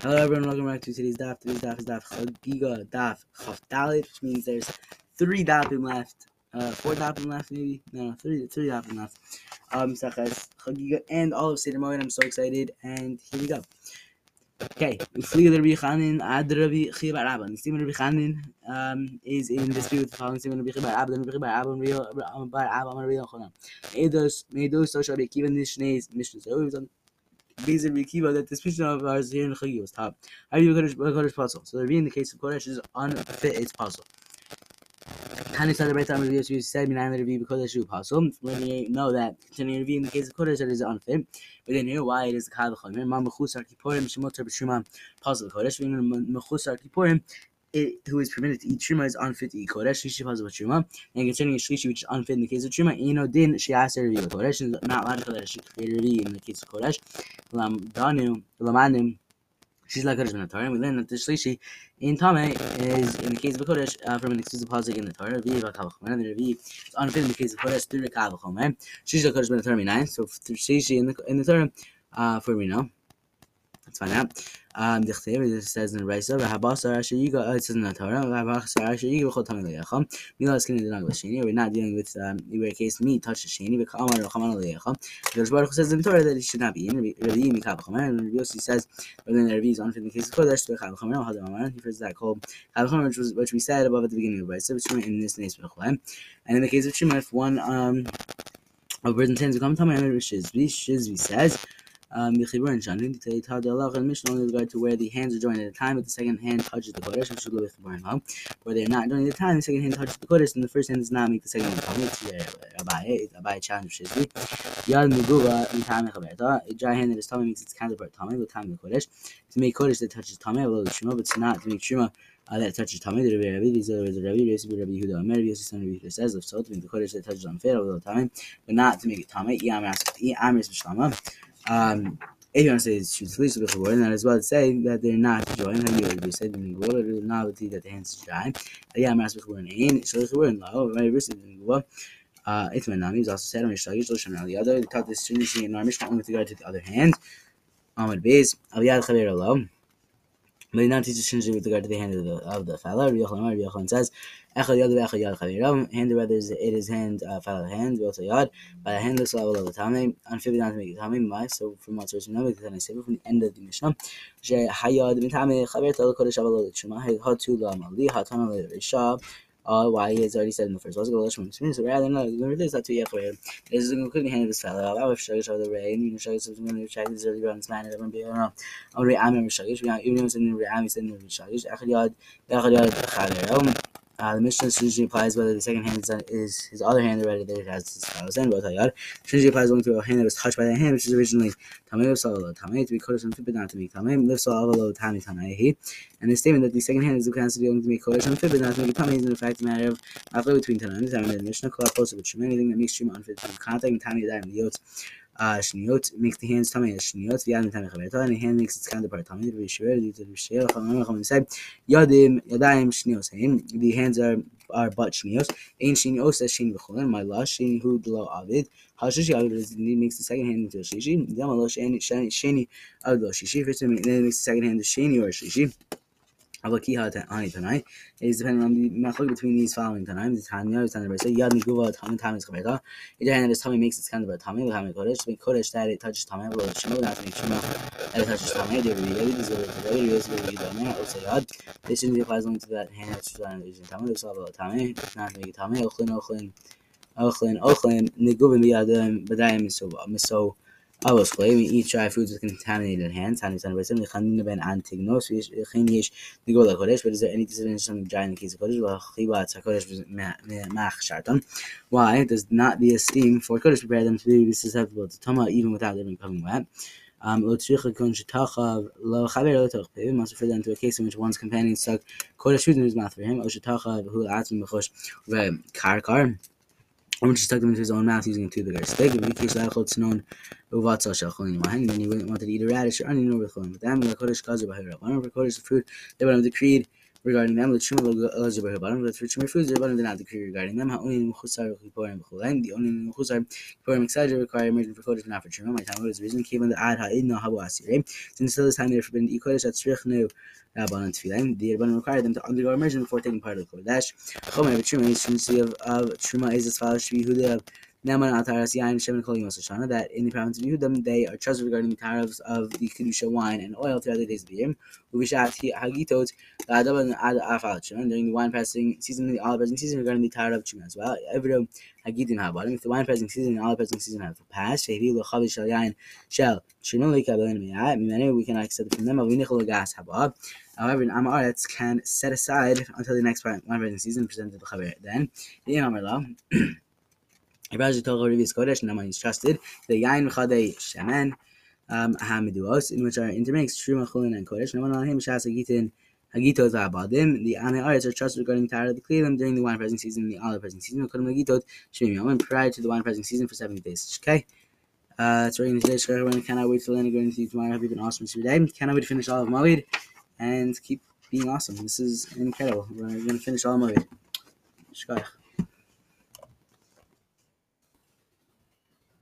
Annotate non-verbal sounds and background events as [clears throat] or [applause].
Hello everyone, welcome back to today's daf. Today's daf is daf Chagiga daf Chaf Dalet, which means there's three dafim left. Uh, four dafim left maybe? No, three three dafim left. Um, Sachas Chagiga and all of Seder Moed. I'm so excited, and here we go. Okay, Ufliga Rabbi Chanin Ad Rabbi Chia Bar Abba. Statement Rabbi Chanin um, is in dispute with the following of Rabbi Chia Bar Abba. Rabbi Chia Bar Abba Real Bar Abba Real Chonam. Eidos Meidos Social Rabbi Kiva Nishneis Mishnah. So it was on Beis Rabbi Kiva that this Mishnah of ours here in Chagi was top. How do you Kodesh Kodesh puzzle? So the in the case of Kodesh is unfit its puzzle. Tani said the right time Rabbi Yosef said Minan Rabbi because it's puzzle. When you know that Tani Rabbi in the case of Kodesh that is unfit. But then here why it is the Kav Chomer. Ma Mechusar Kippurim Shemotar B'Shuma puzzle Kodesh. When Mechusar Kippurim it, who is permitted to eat truma is unfit to eat kodesh. Shlishi with truma, and concerning a shlishi which is unfit in the case of truma, you know din she has to with kodesh. Is not allowed to created in the case of kodesh. Lam danu lamanim. She's like kodesh in the Torah. We learn that the shlishi in Tame is in the case of kodesh uh, from an exclusive pasuk in the Torah. Revi v'kavachomer. And the revi is unfit in the case of kodesh through the kavachomer. She's like kodesh in the Torah. Nine. So shlishi in the in the Torah uh, for we know. Let's find out. Um, it says in the Raisa, "V'habasar asher yiga." It says in the Torah, "V'habasar asher yiga v'chol tamid le'yacham." Mila is killing the nag l'sheni. We're not dealing with um, where case meat touch the sheni. V'kamar v'chaman le'yacham. The Baruch says in the Torah that it should not be in. Rabbi Mikab Chamer. And Yossi says, but then Rabbi is unfit in the case of Kodesh. V'chav Chamer. Hadam Amar. He refers that called Chamer, which was which we said above at the beginning of the Raisa, which in this name And in the case of Shema, if one um. A bird intends to come to my Shizvi, Shizvi says, um, Mechiburin Shanin, to tell the Allah and Mishnah only regard to where the hands are joined at a time, but the second hand touches the Kodesh, should go with the Where they are not joined at a time, the second hand touches the Kodesh, and the first hand does not make the second hand. It's Abaye, Abaye challenge Shizri. Yad Muguva, Mitame Chaberta, a dry hand that is tummy makes its counterpart Tame, with Tame the Kodesh. To make Kodesh that touches Tame, below the Shema, but it's not to make Shema uh, that touches the Rabbi Rabbi, these are the Rabbi, Rabbi, Rabbi Yehuda, Amir, Rabbi Yosef, Rabbi Yehuda says, of so to make the Kodesh that touches on fair, below Tame, but not to make it Tame, Yamar, Yamar, Yamar, um, if you want to say it's truthfully with the word, and as well as say that they're not joined, like you already said in the word, or not that the hands is dry. Yeah, I'm asking for an ain, so the word in law, very recent in the word. Uh, it's my name. He's also said on Mishlagish, Loshan the other. taught this Trinity in our Mishnah with regard to the other hand. Ahmad Beis, Aviyad Chaver Allah. Not teaches Shinji with regard to the hand of the of the fellow. Rabbi Yochanan says, "Echad yad ve'echad yad chavirav." Hand whether it is hand uh, fellow hand also yad. By the hand of the tame. Unfitted not to make tame. My so from what source we know, I say from the end of the Mishnah, she hayad mitame chaver tel kodesh avalol shema hatu la mali hatana le risha all why he has already said in the first. Let's go to the So rather than release that to Yechwer, this is going including hand of his fellow. I would show the Ray, and you can show some when you check this early on, it's man, everyone be around. I'm Ray Amir Shagish, even though it's in the Ray Amir, it's in the Shagish. Echad Yad, Echad Yad, Chaver uh, the Mishnah usually applies whether the second hand is, is his other hand already there it has his father's hand. Usually applies only to a hand that was touched by that hand, which is originally tamei solo tamei to be kodesh and fit not to be tamei avalo tami tanaihi. And the statement that the second hand is the considered only to be kodesh and fit not to be tamei is in fact a matter of after between tanai and the Mishnah closer with shema anything that makes shema unfit from contact and tamei and shniot makes the hands tummy as shniot v'yad mitam chaverta, and the hand makes its counterpart tummy. The Rishoyer, due to the hands are are but shnios. Ein shnios as shin v'cholen. My law shini hu dlo avid. Hashishi avid makes the second hand into a shishi. Dama lo sheni sheni avid lo shishi. First, then it makes اما کیه ات آنی تنای ازابه مخلوی بین اینس فالوینگ تنایم تنیا تنیبرسی یاد می‌گویم تامی تامی اشکبایتا اجازه نده تامی می‌کند از کندو تامی و همه کارش می‌کنه کارش تارت تاج تامی و شما ناتمیش مخفف از تاج تامیه جبریلی دزدی دزدی ریزی دزدی میاد اول سیاد دیشندی فازون توی هندش روی زن تامی و سال با تامی ناتمی تامی اخلن اخلن اخلن اخلن نگویم میادم بدایم مسو با مسو Avos claim eat dry foods with contaminated hands. San Basim, Lechanina ben Antignos, Chen Yesh, Nigola Kodesh, but is there any disadvantage of dry the case of Chibat Kodesh Mach Shartan. Why does not the esteem for Kodesh prepare them to be susceptible to Tama even without them becoming wet? Um, must refer them to a case in which one's companion stuck Kodesh food in his mouth for him. Or just stuck them into his own mouth using a two bigger stick. If case it's known uvatzal shalcholin mahen, then he wouldn't want to eat a radish or onion the cholim. But the kodesh kazu b'hayra. One of kodesh the food they would have decreed regarding them. The Truma uh, eligible bottom, but for Truma foods, the bottom did not regarding them. How only Mukhsar Kiporim Bchulen, the only require for Kodesh not for Truma. My time was reason came the. Since till this time they're forbidden to eat Kodesh at Srich no Rabban Tefillin. The Rabban required them to undergo immersion before taking part of the Kodesh. Chomer, of is as follows: of Naman Ataras Yain Shem Kol Yom that in the province of Yehudim they are trusted regarding the tariffs of the kedusha wine and oil throughout the days of the year. Uvishat Hagitot La'adaban Ad Afal during the wine pressing season, and the olive pressing season regarding the tariff of Chuma as well. Every Hagidim Habadim if the wine pressing season and olive pressing season have passed, Shehi Lo Shel Yain Shel Shimon Likabelin Miyat. Many we can accept from them. Avinichol Gas Habab. However, an Amaretz can set aside until the next wine pressing season presented the Chaver. Then the [clears throat] Imam Rashi told Revius Kodesh, Naman is trusted. The Yain Chadei Shemen, um, Hamiduos, in which are intermixed Truma Chulin and Kodesh. No Naman Alhim Shas Hagitin Hagitot Abadim. The Ane Aretz are trusted regarding Tara the Kleilim during the wine pressing season and the olive pressing season. Kodim Hagitot Shemim Yomim prior to the wine pressing season for 70 days. Okay. Uh, that's right in today's Shkar. Cannot wait to learn again to you tomorrow. Have you been awesome today? Cannot wait to finish all of Moed and keep being awesome. This is incredible. We're going to finish all of Moed. Shkar.